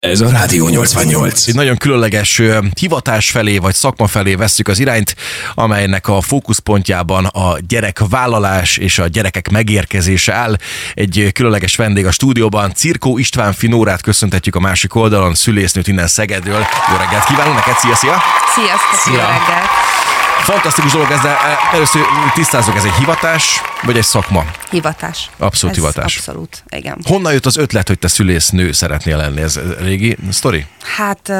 Ez a Rádió 88. Egy nagyon különleges hivatás felé vagy szakma felé vesszük az irányt, amelynek a fókuszpontjában a gyerekvállalás és a gyerekek megérkezése áll. Egy különleges vendég a stúdióban, Cirkó István Finórát köszöntetjük a másik oldalon, szülésznőt innen Szegedről. Jó reggelt kívánunk neked, szia, szia! Sziasztok, Szia. jó reggelt! Fantasztikus dolog ez, de ö, először tisztázok, ez egy hivatás vagy egy szakma? Hivatás. Abszolút Ez hivatás. Abszolút, igen. Honnan jött az ötlet, hogy te szülésznő szeretnél lenni? Ez régi sztori? Hát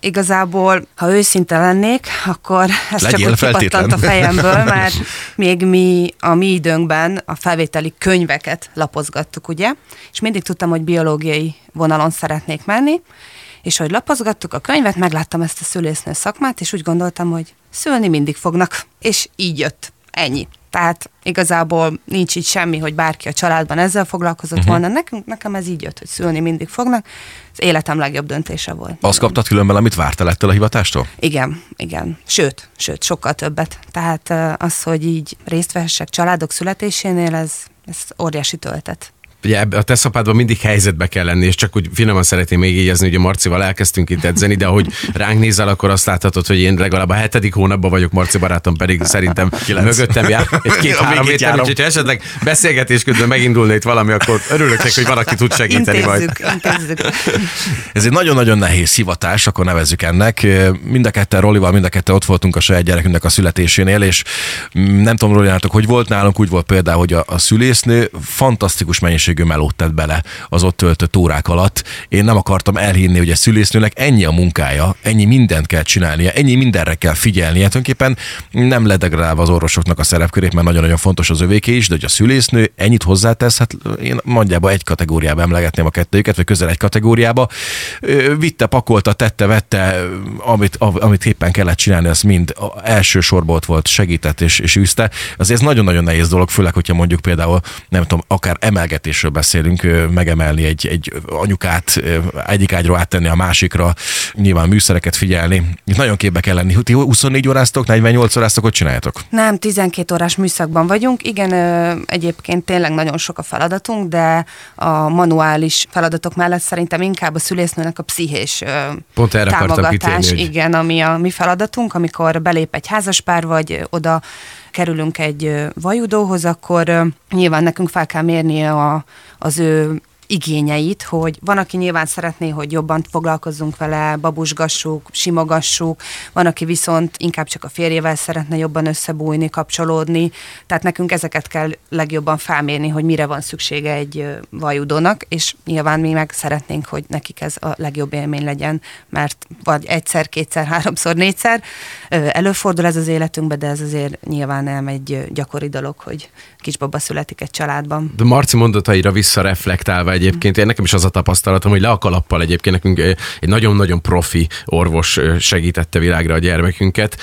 igazából, ha őszinte lennék, akkor ez Legyél csak úgy feltétlen. a fejemből, mert még mi a mi időnkben a felvételi könyveket lapozgattuk, ugye? És mindig tudtam, hogy biológiai vonalon szeretnék menni, és hogy lapozgattuk a könyvet, megláttam ezt a szülésznő szakmát, és úgy gondoltam, hogy szülni mindig fognak. És így jött. Ennyi. Tehát igazából nincs itt semmi, hogy bárki a családban ezzel foglalkozott uh-huh. volna. Nekünk, nekem ez így jött, hogy szülni mindig fognak. Az életem legjobb döntése volt. Azt kaptad különben, amit vártál ettől a hivatástól? Igen, igen. Sőt, sőt, sokkal többet. Tehát az, hogy így részt vehessek családok születésénél, ez, ez óriási töltet. Ugye a te szapádban mindig helyzetbe kell lenni, és csak úgy finoman szeretném még jegyezni, hogy a Marcival elkezdtünk itt edzeni, de ahogy ránk nézel, akkor azt láthatod, hogy én legalább a hetedik hónapban vagyok, Marci barátom pedig szerintem Kilenc. mögöttem jár egy A két-három végét méter, járom. úgyhogy esetleg beszélgetés közben megindulna itt valami, akkor örülök neki, hogy valaki tud segíteni majd. Intézzük, intézzük. Ez egy nagyon-nagyon nehéz hivatás, akkor nevezzük ennek. Mind a ketten Rolival, mind a ketten ott voltunk a saját gyerekünknek a születésénél, és nem tudom, Roli, nálatok hogy volt nálunk, úgy volt például, hogy a, a szülésznő fantasztikus mennyiségű melót tett bele az ott töltött órák alatt. Én nem akartam elhinni, hogy a szülésznőnek ennyi a munkája, ennyi mindent kell csinálnia, ennyi mindenre kell figyelnie. Tulajdonképpen nem ledegradálva az orvosoknak a szerepkörét, mert nagyon-nagyon fontos az övéké is, de hogy a szülésznő ennyit hozzátesz, hát én nagyjából egy kategóriába emlegetném a kettőjüket, vagy közel egy kategóriába. Vitte, pakolta, tette, vette, amit, amit éppen kellett csinálni, az mind elsősorban ott volt, segített és, és űzte. Azért ez nagyon-nagyon nehéz dolog, főleg, hogyha mondjuk például, nem tudom, akár emelgetésről beszélünk, megemelni egy, egy anyukát egyik ágyról áttenni a másikra, nyilván műszereket figyelni. Itt nagyon képbe kell lenni. Ti 24 óráztok, 48 óráztok, hogy csináljátok? Nem, 12 órás műszakban vagyunk. Igen, egyébként tényleg nagyon sok a feladatunk, de a manuális feladatok mellett szerintem inkább a szülésznőnek a pszichés Pont erre támogatás, kitérni, hogy- igen, ami a mi feladatunk, amikor belép egy házaspár, vagy oda kerülünk egy vajudóhoz, akkor nyilván nekünk fel kell mérnie a, az ő igényeit, hogy van, aki nyilván szeretné, hogy jobban foglalkozzunk vele, babusgassuk, simogassuk, van, aki viszont inkább csak a férjével szeretne jobban összebújni, kapcsolódni, tehát nekünk ezeket kell legjobban felmérni, hogy mire van szüksége egy vajudónak, és nyilván mi meg szeretnénk, hogy nekik ez a legjobb élmény legyen, mert vagy egyszer, kétszer, háromszor, négyszer előfordul ez az életünkben, de ez azért nyilván nem egy gyakori dolog, hogy kisbaba születik egy családban. De Marci mondataira visszareflektálva egyébként, én nekem is az a tapasztalatom, hogy le a kalappal egyébként nekünk egy nagyon-nagyon profi orvos segítette világra a gyermekünket,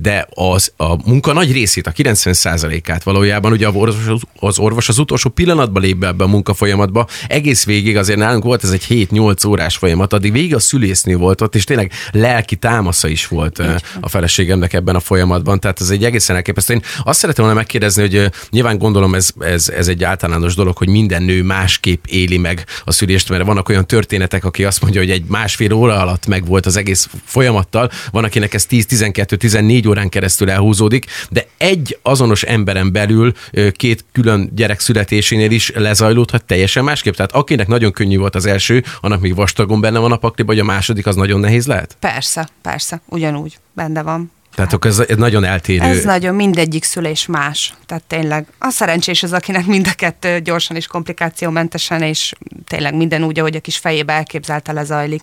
de az a munka nagy részét, a 90%-át valójában ugye az orvos, az orvos az utolsó pillanatban lép be ebbe a munkafolyamatba, egész végig azért nálunk volt ez egy 7-8 órás folyamat, addig végig a szülésznő volt ott, és tényleg lelki támasza is volt a feleségemnek ebben a folyamatban, tehát ez egy egészen elképesztő. Én azt szeretem volna megkérdezni, hogy nyilván gondolom ez, ez, ez egy általános dolog, hogy minden nő másképp éli meg a szülést, mert vannak olyan történetek, aki azt mondja, hogy egy másfél óra alatt meg volt az egész folyamattal, van, akinek ez 10-12-14 órán keresztül elhúzódik, de egy azonos emberen belül két külön gyerek születésénél is lezajlódhat teljesen másképp. Tehát akinek nagyon könnyű volt az első, annak még vastagon benne van a pakliba, vagy a második az nagyon nehéz lehet? Persze, persze, ugyanúgy benne van. Tehát akkor ez, ez nagyon eltérő. Ez nagyon mindegyik szülés más. Tehát tényleg a szerencsés az, akinek mind a kettő gyorsan és komplikációmentesen, és tényleg minden úgy, ahogy a kis fejébe elképzelte lezajlik.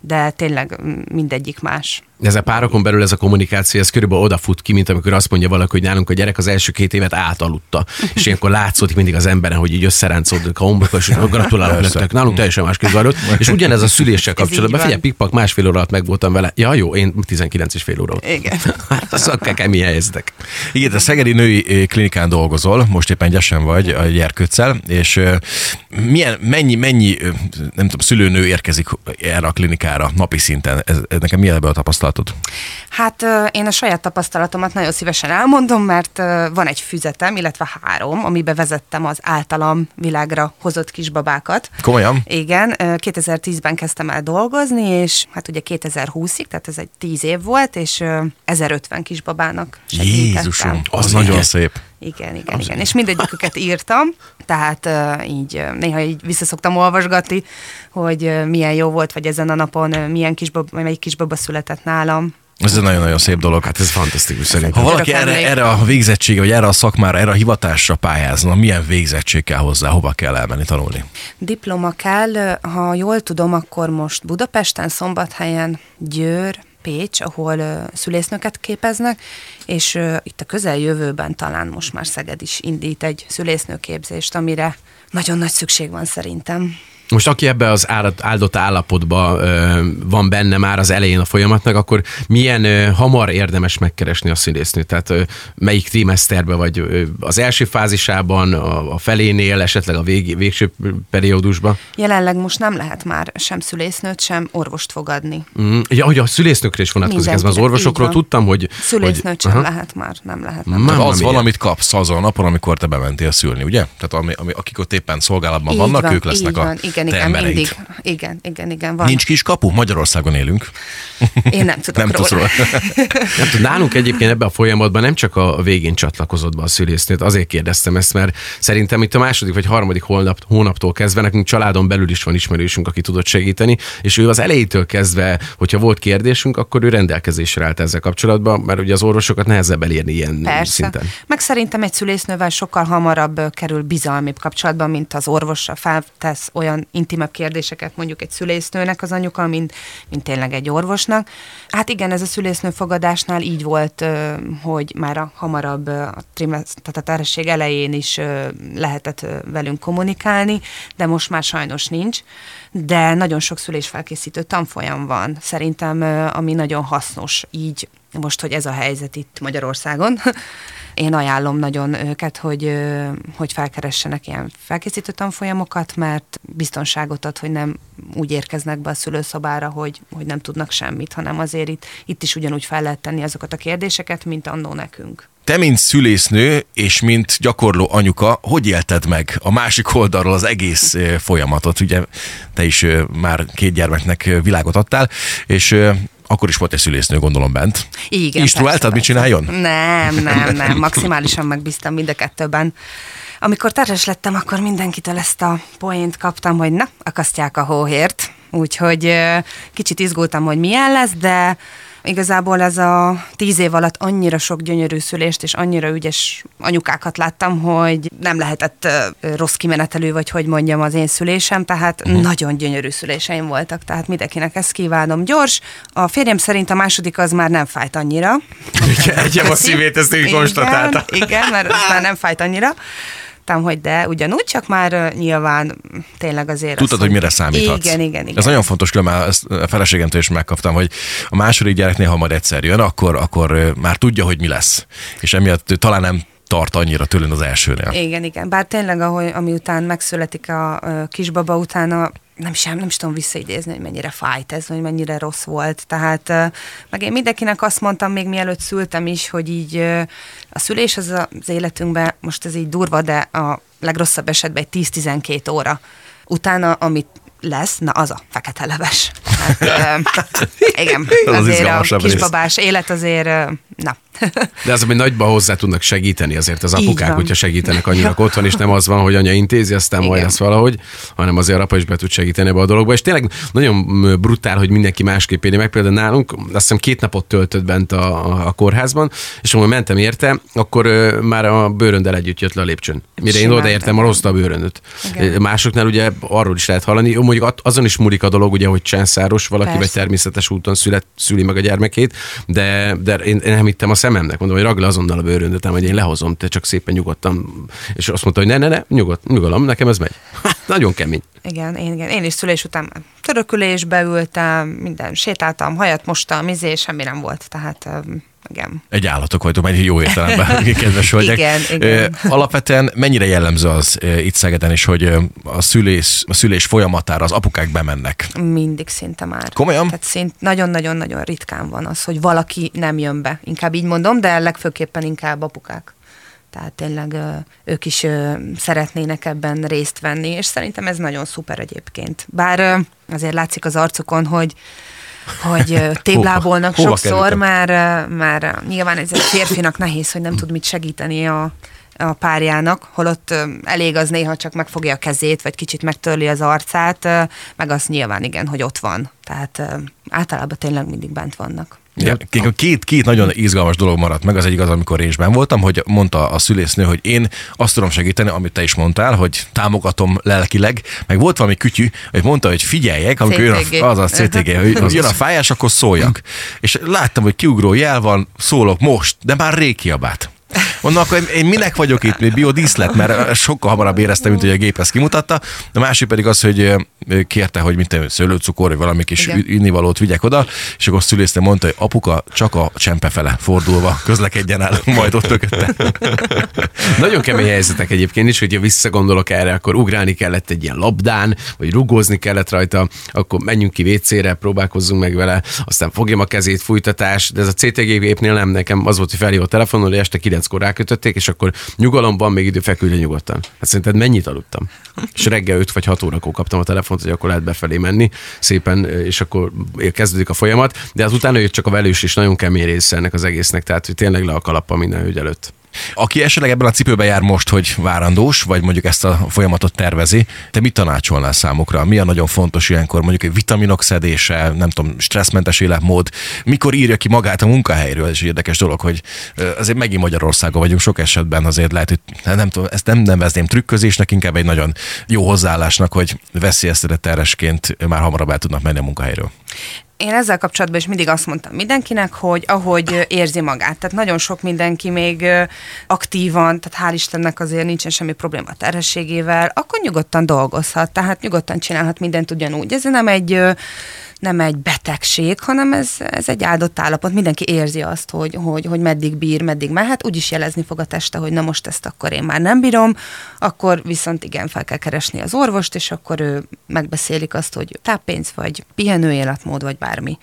De tényleg mindegyik más. Ez a párokon belül ez a kommunikáció, ez körülbelül odafut ki, mint amikor azt mondja valaki, hogy nálunk a gyerek az első két évet átaludta. És ilyenkor látszott mindig az emberen, hogy így összeráncódik a homlok, és gratulálok nektek. Nálunk teljesen más zajlott. És ugyanez a szüléssel kapcsolatban, figyelj, pikpak másfél óra alatt meg voltam vele. Ja, jó, én 19 és fél óra. Igen. Hát az a kemény helyzetek. Igen, te Szegedi Női ö, Klinikán dolgozol, most éppen gyesen vagy a gyerkőccel, és ö, milyen, mennyi, mennyi, ö, nem tudom, szülőnő érkezik erre a klinikára? napi szinten? Ez, ez nekem mi ebből a tapasztalatod? Hát én a saját tapasztalatomat nagyon szívesen elmondom, mert van egy füzetem, illetve három, amiben vezettem az általam világra hozott kisbabákat. Komolyan? Igen, 2010-ben kezdtem el dolgozni, és hát ugye 2020-ig, tehát ez egy 10 év volt, és 1050 kisbabának segítettem. Jézusom, az, az nagyon szép. Igen, igen, igen. És mindegyiküket írtam, tehát uh, így néha így visszaszoktam olvasgatni, hogy uh, milyen jó volt, vagy ezen a napon uh, milyen kisbaba, melyik kisbaba született nálam. Ez egy nagyon-nagyon szép dolog. Hát ez fantasztikus szerintem. Ha valaki erre, erre a végzettsége, vagy erre a szakmára, erre a hivatásra pályázna, milyen végzettség kell hozzá, hova kell elmenni tanulni? Diploma kell, ha jól tudom, akkor most Budapesten, Szombathelyen, Győr, Pécs, ahol szülésznöket képeznek, és itt a közeljövőben talán most már Szeged is indít egy szülésznőképzést, amire nagyon nagy szükség van szerintem. Most aki ebbe az áldott állapotba van benne már az elején a folyamatnak, akkor milyen hamar érdemes megkeresni a színésznőt? Tehát melyik trimeszterben, vagy az első fázisában, a, felénél, esetleg a vég, végső periódusban? Jelenleg most nem lehet már sem szülésznőt, sem orvost fogadni. Mm, ja, hogy a szülésznőkre is vonatkozik ez, az orvosokról tudtam, hogy... Szülésznőt hogy, sem aha. lehet már, nem lehet. Nem. Tehát az valamit kapsz azon a napon, amikor te bementél szülni, ugye? Tehát ami, ami, akik ott éppen szolgálatban így vannak, van, ők lesznek a van. Igen, igen, mindig. Igen, igen, igen, van. Nincs kis kapu? Magyarországon élünk. Én nem tudok nem róla. tudsz róla. Nem tudom, nálunk egyébként ebben a folyamatban nem csak a végén csatlakozott be a szülésznőt, azért kérdeztem ezt, mert szerintem itt a második vagy harmadik hónap, hónaptól kezdve nekünk családon belül is van ismerősünk, aki tudott segíteni, és ő az elejétől kezdve, hogyha volt kérdésünk, akkor ő rendelkezésre állt ezzel kapcsolatban, mert ugye az orvosokat nehezebb elérni ilyen Persze. szinten. Meg szerintem egy szülésznővel sokkal hamarabb kerül bizalmibb kapcsolatban, mint az orvossal feltesz olyan intimebb kérdéseket mondjuk egy szülésznőnek az anyuka, mint, mint tényleg egy orvosnak. Hát igen, ez a szülésznő fogadásnál így volt, hogy már a hamarabb a, trimesz, tehát a terhesség elején is lehetett velünk kommunikálni, de most már sajnos nincs. De nagyon sok szülésfelkészítő tanfolyam van, szerintem, ami nagyon hasznos így most, hogy ez a helyzet itt Magyarországon. Én ajánlom nagyon őket, hogy, hogy felkeressenek ilyen felkészítő tanfolyamokat, mert biztonságot ad, hogy nem úgy érkeznek be a szülőszobára, hogy, hogy nem tudnak semmit, hanem azért itt, itt is ugyanúgy fel lehet tenni azokat a kérdéseket, mint annó nekünk. Te, mint szülésznő és mint gyakorló anyuka, hogy élted meg a másik oldalról az egész folyamatot? Ugye te is már két gyermeknek világot adtál, és akkor is volt egy szülésznő, gondolom bent. Igen, Instruáltad, mit csináljon? Nem, nem, nem. Maximálisan megbíztam mind a kettőben. Amikor terhes lettem, akkor mindenkitől ezt a poént kaptam, hogy na, akasztják a hóhért. Úgyhogy kicsit izgultam, hogy milyen lesz, de igazából ez a tíz év alatt annyira sok gyönyörű szülést és annyira ügyes anyukákat láttam, hogy nem lehetett rossz kimenetelő, vagy hogy mondjam, az én szülésem, tehát uh-huh. nagyon gyönyörű szüléseim voltak, tehát mindenkinek ezt kívánom. Gyors, a férjem szerint a második az már nem fájt annyira. Egyem a szívét, ezt ő konstatálta. Igen, igen, mert már nem fájt annyira. Tudtam, hogy de ugyanúgy, csak már nyilván tényleg azért... Tudtad, hogy mire számíthatsz. Igen, igen, igen. Ez nagyon fontos, különben ezt a feleségemtől is megkaptam, hogy a második gyereknél, ha majd egyszer jön, akkor, akkor már tudja, hogy mi lesz. És emiatt talán nem tart annyira tőled az elsőnél. Igen, igen. Bár tényleg, ahogy, ami után megszületik a, a kisbaba utána, nem sem, nem is tudom visszaidézni, hogy mennyire fájt ez, hogy mennyire rossz volt. Tehát meg én mindenkinek azt mondtam, még mielőtt szültem is, hogy így a szülés az az életünkben, most ez így durva, de a legrosszabb esetben egy 10-12 óra. Utána, amit lesz, na az a fekete leves. Hát, igen, Az azért a izgalmasabb rész. kisbabás élet azért, na. De az, ami nagyban hozzá tudnak segíteni azért az apukák, hogyha segítenek annyira otthon, és nem az van, hogy anya intézi, aztán majd Igen. lesz valahogy, hanem azért apa is be tud segíteni ebbe a dologba. És tényleg nagyon brutál, hogy mindenki másképp éli meg. Például nálunk azt hiszem két napot töltött bent a, a, kórházban, és amikor mentem érte, akkor ö, már a bőröndel együtt jött le a lépcsőn. Mire én Simán. odaértem, hozta a bőröndöt. Igen. Másoknál ugye arról is lehet hallani, mondjuk azon is múlik a dolog, ugye, hogy császáros valaki, Persze. vagy természetes úton szület, szüli meg a gyermekét, de, de én, én nem hittem a szememnek. Mondom, hogy ragd le azonnal a bőröndöt, hogy én lehozom, te csak szépen nyugodtan. És azt mondta, hogy ne, ne, ne, nyugodt, nyugalom, nekem ez megy. Nagyon kemény. Igen, én, igen. én is szülés után törökülésbe ültem, minden, sétáltam, hajat mostam, izé, semmi nem volt. Tehát igen. Egy állatok vagytok, egy jó értelemben, kedves hölgyek. Igen, igen. Alapvetően mennyire jellemző az itt Szegeden is, hogy a szülés, a szülés folyamatára az apukák bemennek? Mindig szinte már. Komolyan? Tehát szint nagyon-nagyon-nagyon ritkán van az, hogy valaki nem jön be. Inkább így mondom, de legfőképpen inkább apukák. Tehát tényleg ők is szeretnének ebben részt venni, és szerintem ez nagyon szuper egyébként. Bár azért látszik az arcukon, hogy hogy téblábolnak Hova- hova sokszor, kerültem? már, már nyilván ez egy férfinak nehéz, hogy nem tud mit segíteni a, a párjának, holott elég az néha csak megfogja a kezét, vagy kicsit megtörli az arcát, meg az nyilván igen, hogy ott van. Tehát általában tényleg mindig bent vannak. Ja, két, két nagyon izgalmas dolog maradt meg. Az egyik az, amikor benn voltam, hogy mondta a szülésznő, hogy én azt tudom segíteni, amit te is mondtál, hogy támogatom lelkileg. Meg volt valami kütyű, hogy mondta, hogy figyeljek, amikor jön a, az a CTG, hogy jön a fájás, akkor szóljak. És láttam, hogy kiugró jel van, szólok most, de már rég kiabált. Mondom, akkor én- minek vagyok itt, még biodíszlet, mert sokkal hamarabb éreztem, mint hogy a gép ezt kimutatta. A másik pedig az, hogy kérte, hogy mit tudom, szőlőcukor, vagy valami kis innivalót vigyek oda, és akkor a szülésznő mondta, hogy apuka csak a csempe fele fordulva közlekedjen el, majd ott mögötte. Nagyon kemény helyzetek egyébként is, hogyha visszagondolok erre, akkor ugrálni kellett egy ilyen labdán, vagy rugózni kellett rajta, akkor menjünk ki WC-re, próbálkozzunk meg vele, aztán fogjam a kezét, fújtatás, de ez a CTG gépnél nem, nekem az volt, hogy felhívott telefonon, hogy este kilenckor rákötötték, és akkor nyugalom van, még idő feküdni nyugodtan. Hát szerinted mennyit aludtam? És reggel 5 vagy 6 órakor kaptam a telefont, hogy akkor lehet befelé menni szépen, és akkor kezdődik a folyamat, de az utána jött csak a velős is nagyon kemény része ennek az egésznek, tehát hogy tényleg le a kalappal minden hölgy előtt. Aki esetleg ebben a cipőben jár most, hogy várandós, vagy mondjuk ezt a folyamatot tervezi, te mit tanácsolnál számukra? Mi a nagyon fontos ilyenkor? Mondjuk egy vitaminok szedése, nem tudom, stresszmentes életmód. Mikor írja ki magát a munkahelyről? Is érdekes dolog, hogy azért megint Magyarországon vagyunk, sok esetben azért lehet, hogy hát nem tudom, ezt nem nevezném trükközésnek, inkább egy nagyon jó hozzáállásnak, hogy veszélyeztetett terhesként már hamarabb el tudnak menni a munkahelyről. Én ezzel kapcsolatban is mindig azt mondtam mindenkinek, hogy ahogy érzi magát. Tehát nagyon sok mindenki még aktívan, tehát hál' Istennek azért nincsen semmi probléma a terhességével, akkor nyugodtan dolgozhat, tehát nyugodtan csinálhat mindent ugyanúgy. Ez nem egy nem egy betegség, hanem ez, ez egy áldott állapot. Mindenki érzi azt, hogy, hogy, hogy meddig bír, meddig mehet, úgyis jelezni fog a teste, hogy na most ezt akkor én már nem bírom, akkor viszont igen, fel kell keresni az orvost, és akkor ő megbeszélik azt, hogy táppénz, vagy pihenő életmód, vagy bármi.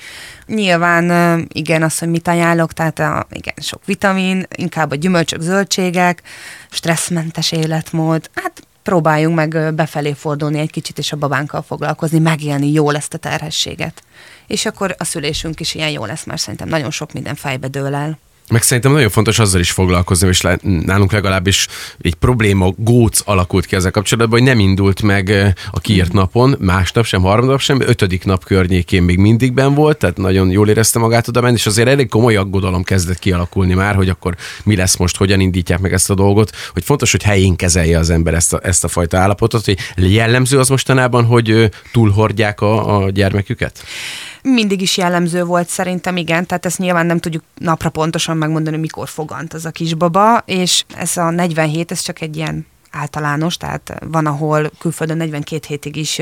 Nyilván igen, az, hogy mit ajánlok, tehát a, igen, sok vitamin, inkább a gyümölcsök, zöldségek, stresszmentes életmód, hát próbáljunk meg befelé fordulni egy kicsit, és a babánkkal foglalkozni, megélni jól ezt a terhességet. És akkor a szülésünk is ilyen jó lesz, mert szerintem nagyon sok minden fejbe dől el. Meg szerintem nagyon fontos azzal is foglalkozni, és nálunk legalábbis egy probléma góc alakult ki ezzel kapcsolatban, hogy nem indult meg a kiírt napon, másnap sem, harmadnap sem, ötödik nap környékén még mindig ben volt, tehát nagyon jól érezte magát oda menni, és azért elég komoly aggodalom kezdett kialakulni már, hogy akkor mi lesz most, hogyan indítják meg ezt a dolgot, hogy fontos, hogy helyén kezelje az ember ezt a, ezt a fajta állapotot, hogy jellemző az mostanában, hogy túlhordják a, a gyermeküket? Mindig is jellemző volt szerintem, igen, tehát ezt nyilván nem tudjuk napra pontosan megmondani, mikor fogant az a kisbaba, és ez a 47, ez csak egy ilyen általános, tehát van, ahol külföldön 42 hétig is,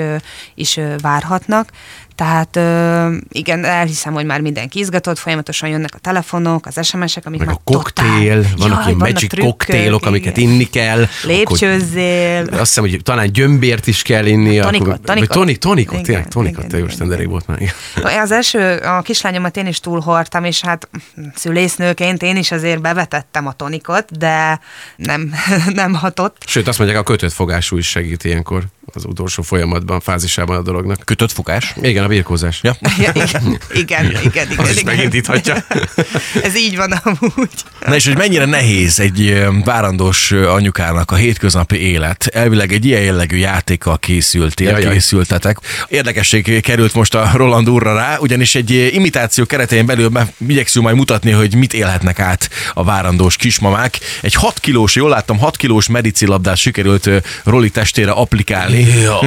is várhatnak, tehát ö, igen, elhiszem, hogy már mindenki izgatott, folyamatosan jönnek a telefonok, az SMS-ek, amik Meg már a koktél, totál- vannak ilyen magic trükkök, koktélok, amiket inni kell. Lépcsőzzél. Akkor, azt hiszem, hogy talán gyömbért is kell inni. Tonikot, akkor, tonikot. Tonik, tonikot, Igen, tényleg, tonikot, igen, te Isten, de rég igen. volt már. igen. Az első, a kislányomat én is túlhordtam, és hát szülésznőként én is azért bevetettem a tonikot, de nem, nem hatott. Sőt, azt mondják, a kötött fogású is segít ilyenkor az utolsó folyamatban, fázisában a dolognak. Kötött fogás? Igen, a birkózás. Ja. Ja, igen, igen, igen, igen. Is igen. megindíthatja. Ez így van amúgy. Na és hogy mennyire nehéz egy várandós anyukának a hétköznapi élet. Elvileg egy ilyen jellegű játékkal készültél, Jajjaj. készültetek. Érdekesség került most a Roland úrra rá, ugyanis egy imitáció keretein belül igyekszünk majd mutatni, hogy mit élhetnek át a várandós kismamák. Egy 6 kilós, jól láttam, 6 kilós medicilabdát sikerült Roli testére applikálni. Ja,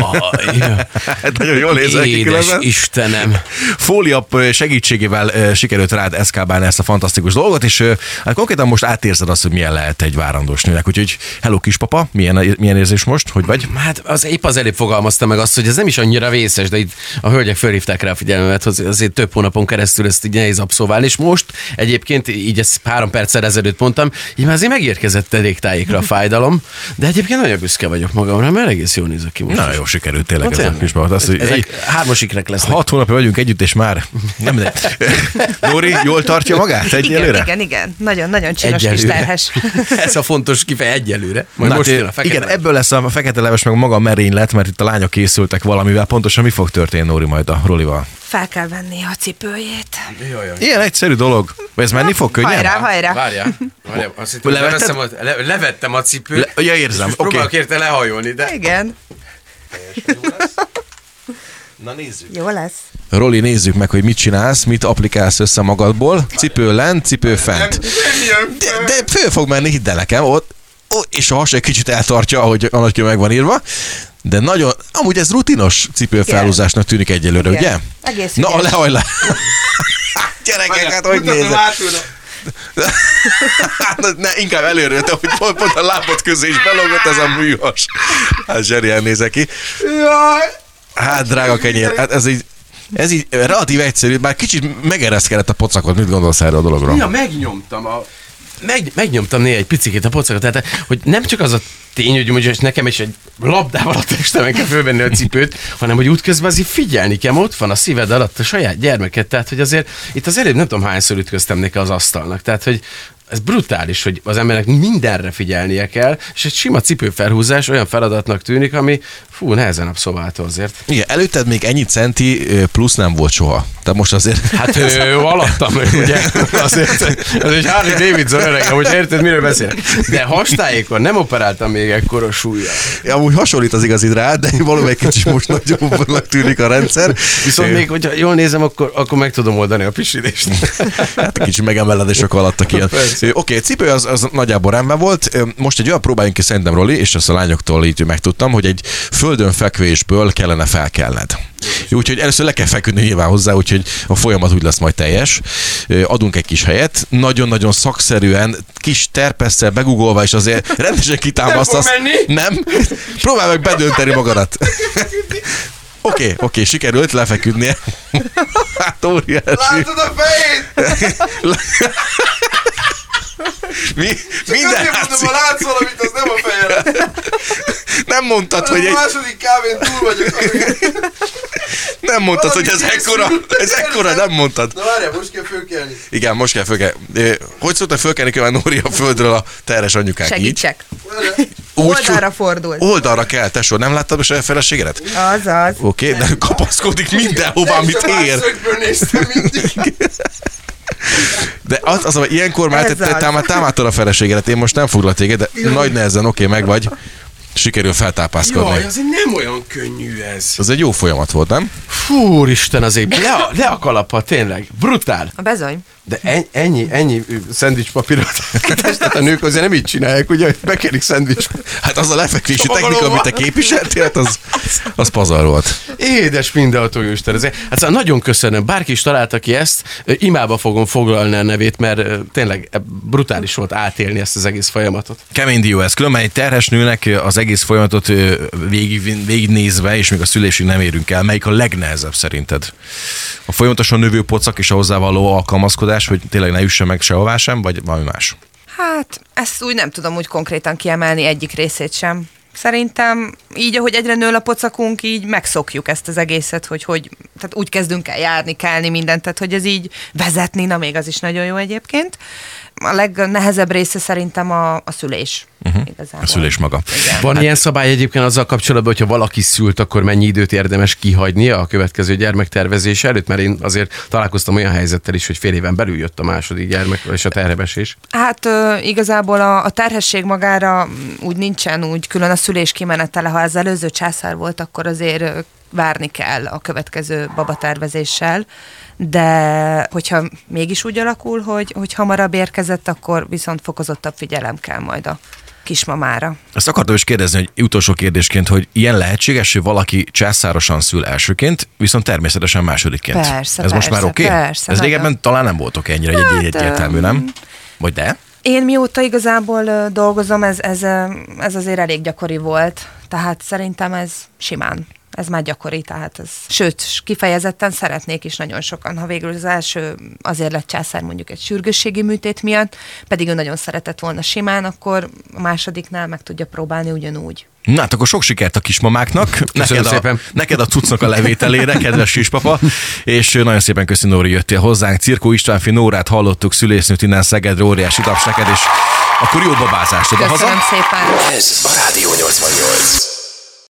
ja. Hát nagyon jól nézel ki különben. Istenem. Fóliap ö, segítségével sikerült rád eszkábálni ezt a fantasztikus dolgot, és hát konkrétan most átérzed azt, hogy milyen lehet egy várandós nőnek. Úgyhogy hello kispapa, milyen, milyen érzés most, hogy vagy? Hát az épp az előbb fogalmazta meg azt, hogy ez nem is annyira vészes, de itt a hölgyek fölhívták rá a figyelmemet, hogy azért több hónapon keresztül ezt így nehéz abszolválni, és most egyébként így ezt három perccel ezelőtt mondtam, így már azért megérkezett elég tájékra a fájdalom, de egyébként nagyon büszke vagyok magamra, mert egész jól nézek ki most. Na jó, sikerült tényleg Hát ez a hogy Ezek hármas ikrek lesznek. hat hónapja vagyunk együtt, és már nem de. Nóri, jól tartja magát Igen, egyelőre? igen, igen. Nagyon-nagyon csinos kis terhes. Ez a fontos kifej egyelőre. Majd Na, most jön a fekete. igen, ebből lesz a fekete leves, meg maga a merénylet, mert itt a lányok készültek valamivel. Pontosan mi fog történni, Nóri, majd a Rolival? Fel kell venni a cipőjét. Jaj, jaj. Ilyen egyszerű dolog. Vagy ez menni fog könnyen? Hajrá, hajrá. Várjál, várjál, azt hittem, Levetted? leveszem a, le, levettem a cipőt. Le- ja, érzem, oké. próbálok érte lehajolni, de... Igen, Na nézzük. jó lesz. Roli, nézzük meg, hogy mit csinálsz, mit applikálsz össze magadból. Cipő lent, cipő fent. De, de föl fog menni, hidd el nekem, ott, ott és a has egy kicsit eltartja, ahogy a nagykő meg van írva. De nagyon, amúgy ez rutinos cipőfelhúzásnak tűnik egyelőre, Igen. ugye? Egész Na, ügyes. lehajj le. Gyerekek, hát hogy nézek? Ne, inkább előről, te, hogy pont, pont a lábad közé is belogott ez a műhas. Hát zserien nézek ki. Hát, drága kenyér, hát ez így, ez így relatív egyszerű, már kicsit megereszkedett a pocakot. Mit gondolsz erről a dologról? Ja, megnyomtam a... Meg, megnyomtam néha egy picikét a pocakot, tehát hogy nem csak az a tény, hogy mondjuk nekem is egy labdával a testemen kell fölvenni a cipőt, hanem hogy útközben azért figyelni kell, ott van a szíved alatt a saját gyermeket, tehát hogy azért itt az előbb nem tudom hányszor ütköztem neki az asztalnak, tehát hogy ez brutális, hogy az embernek mindenre figyelnie kell, és egy sima cipőfelhúzás olyan feladatnak tűnik, ami fú, nehezen abszolválható azért. Igen, előtted még ennyi centi plusz nem volt soha. Tehát most azért... Hát ő alattam, ugye? Azért, az egy Harley Davidson öregem, hogy érted, miről beszélek. De hastályékon nem operáltam még ekkora súlya. Ja, amúgy hasonlít az igazit rá, de valóban egy kicsit most nagyobbnak tűnik a rendszer. Viszont még, hogyha jól nézem, akkor, akkor meg tudom oldani a pisilést. Hát kicsit megemeledések alattak ilyen. Oké, cipő az, az nagyjából rendben volt. Most egy olyan próbáljunk ki szerintem, Roli, és ezt a lányoktól így megtudtam, hogy egy földön fekvésből kellene felkelned. Úgyhogy először le kell feküdni nyilván hozzá, úgyhogy a folyamat úgy lesz majd teljes. Adunk egy kis helyet, nagyon-nagyon szakszerűen, kis terpesszel begugolva, és azért rendesen kitámasztasz. Nem? Nem? Próbálj meg bedönteni magadat. Oké, okay, oké, okay, sikerült lefeküdnie. Hát óriási. Látod a fejét? Mi, minden Azért mondom, ha látsz valamit, az nem a fejed. Nem mondtad, hogy A egy, második kávén túl vagyok. nem mondtad, hogy ez valami ekkora, ez ekkora, nem mondtad. Na várjál, most kell fölkelni. Igen, most kell fölkelni. Hogy szóltak fölkelni kell Nóri a földről a terhes anyukák? Segítsek. Úgy, Oldalra fordult. Oldalra kell, tesó. Nem láttad a saját feleségedet? Az az. Oké, okay, de kapaszkodik mindenhová, amit ér. mindig. De az, az, hogy ilyenkor már te, te, az. már támadtad a feleségedet, én most nem foglak téged, de nagy nehezen oké, okay, meg vagy. Sikerül feltápászkodni. Jaj, azért nem olyan könnyű ez. Ez egy jó folyamat volt, nem? Fú, Isten azért, le le a kalappa, tényleg, brutál. A bezony. De en- ennyi, ennyi szendvics papírot testet a nők azért nem így csinálják, ugye, hogy bekerik szendvics. Hát az a lefekvési technika, amit te képviseltél, hát az, az pazar volt. Édes mindenható Isten. ezért- Hát szóval nagyon köszönöm. Bárki is találta ki ezt, imába fogom foglalni a nevét, mert tényleg brutális volt átélni ezt az egész folyamatot. Kemény dió ez. Különben egy terhes nőnek az egész folyamatot végig, végignézve, és még a szülésig nem érünk el. Melyik a legnehezebb szerinted? A folyamatosan növő pocak és a hozzávaló alkalmazkodás, hogy tényleg ne üsse meg sehová sem, vagy valami más? Hát, ezt úgy nem tudom úgy konkrétan kiemelni egyik részét sem. Szerintem így, ahogy egyre nő a pocakunk, így megszokjuk ezt az egészet, hogy, hogy tehát úgy kezdünk el járni, kelni, mindent, tehát hogy ez így vezetni, na még az is nagyon jó egyébként. A legnehezebb része szerintem a, a szülés. Uh-huh. Igazából. A szülés maga. Igen. Van ilyen szabály egyébként azzal kapcsolatban, hogyha valaki szült, akkor mennyi időt érdemes kihagynia a következő gyermektervezés előtt? Mert én azért találkoztam olyan helyzettel is, hogy fél éven belül jött a második gyermek, és a terhebesés. Hát igazából a, a terhesség magára úgy nincsen úgy külön a szülés kimenetele, ha az előző császár volt, akkor azért várni kell a következő babatervezéssel, de hogyha mégis úgy alakul, hogy, hogy hamarabb érkezett, akkor viszont fokozottabb figyelem kell majd a kismamára. Ezt akartam is kérdezni, hogy utolsó kérdésként, hogy ilyen lehetséges, hogy valaki császárosan szül elsőként, viszont természetesen másodikként. Persze, Ez most már persze, oké? persze, Ez nagyon. régebben talán nem voltok ennyire egy, egy egyértelmű, nem? Vagy de? Én mióta igazából dolgozom, ez, ez, ez azért elég gyakori volt, tehát szerintem ez simán. Ez már gyakori, tehát ez, sőt, kifejezetten szeretnék is nagyon sokan, ha végül az első azért lett császár mondjuk egy sürgősségi műtét miatt, pedig ő nagyon szeretett volna simán, akkor a másodiknál meg tudja próbálni ugyanúgy. Na hát akkor sok sikert a kismamáknak. Neked a, szépen. neked a cuccnak a levételére, kedves kispapa. És nagyon szépen köszönöm, Nóri, jöttél hozzánk. Cirkó Istvánfi Nórát hallottuk, szülésznőt innen Szegedre, óriási taps neked, és akkor jó babázást oda haza. Köszönöm szépen! Ez a Rádió 88.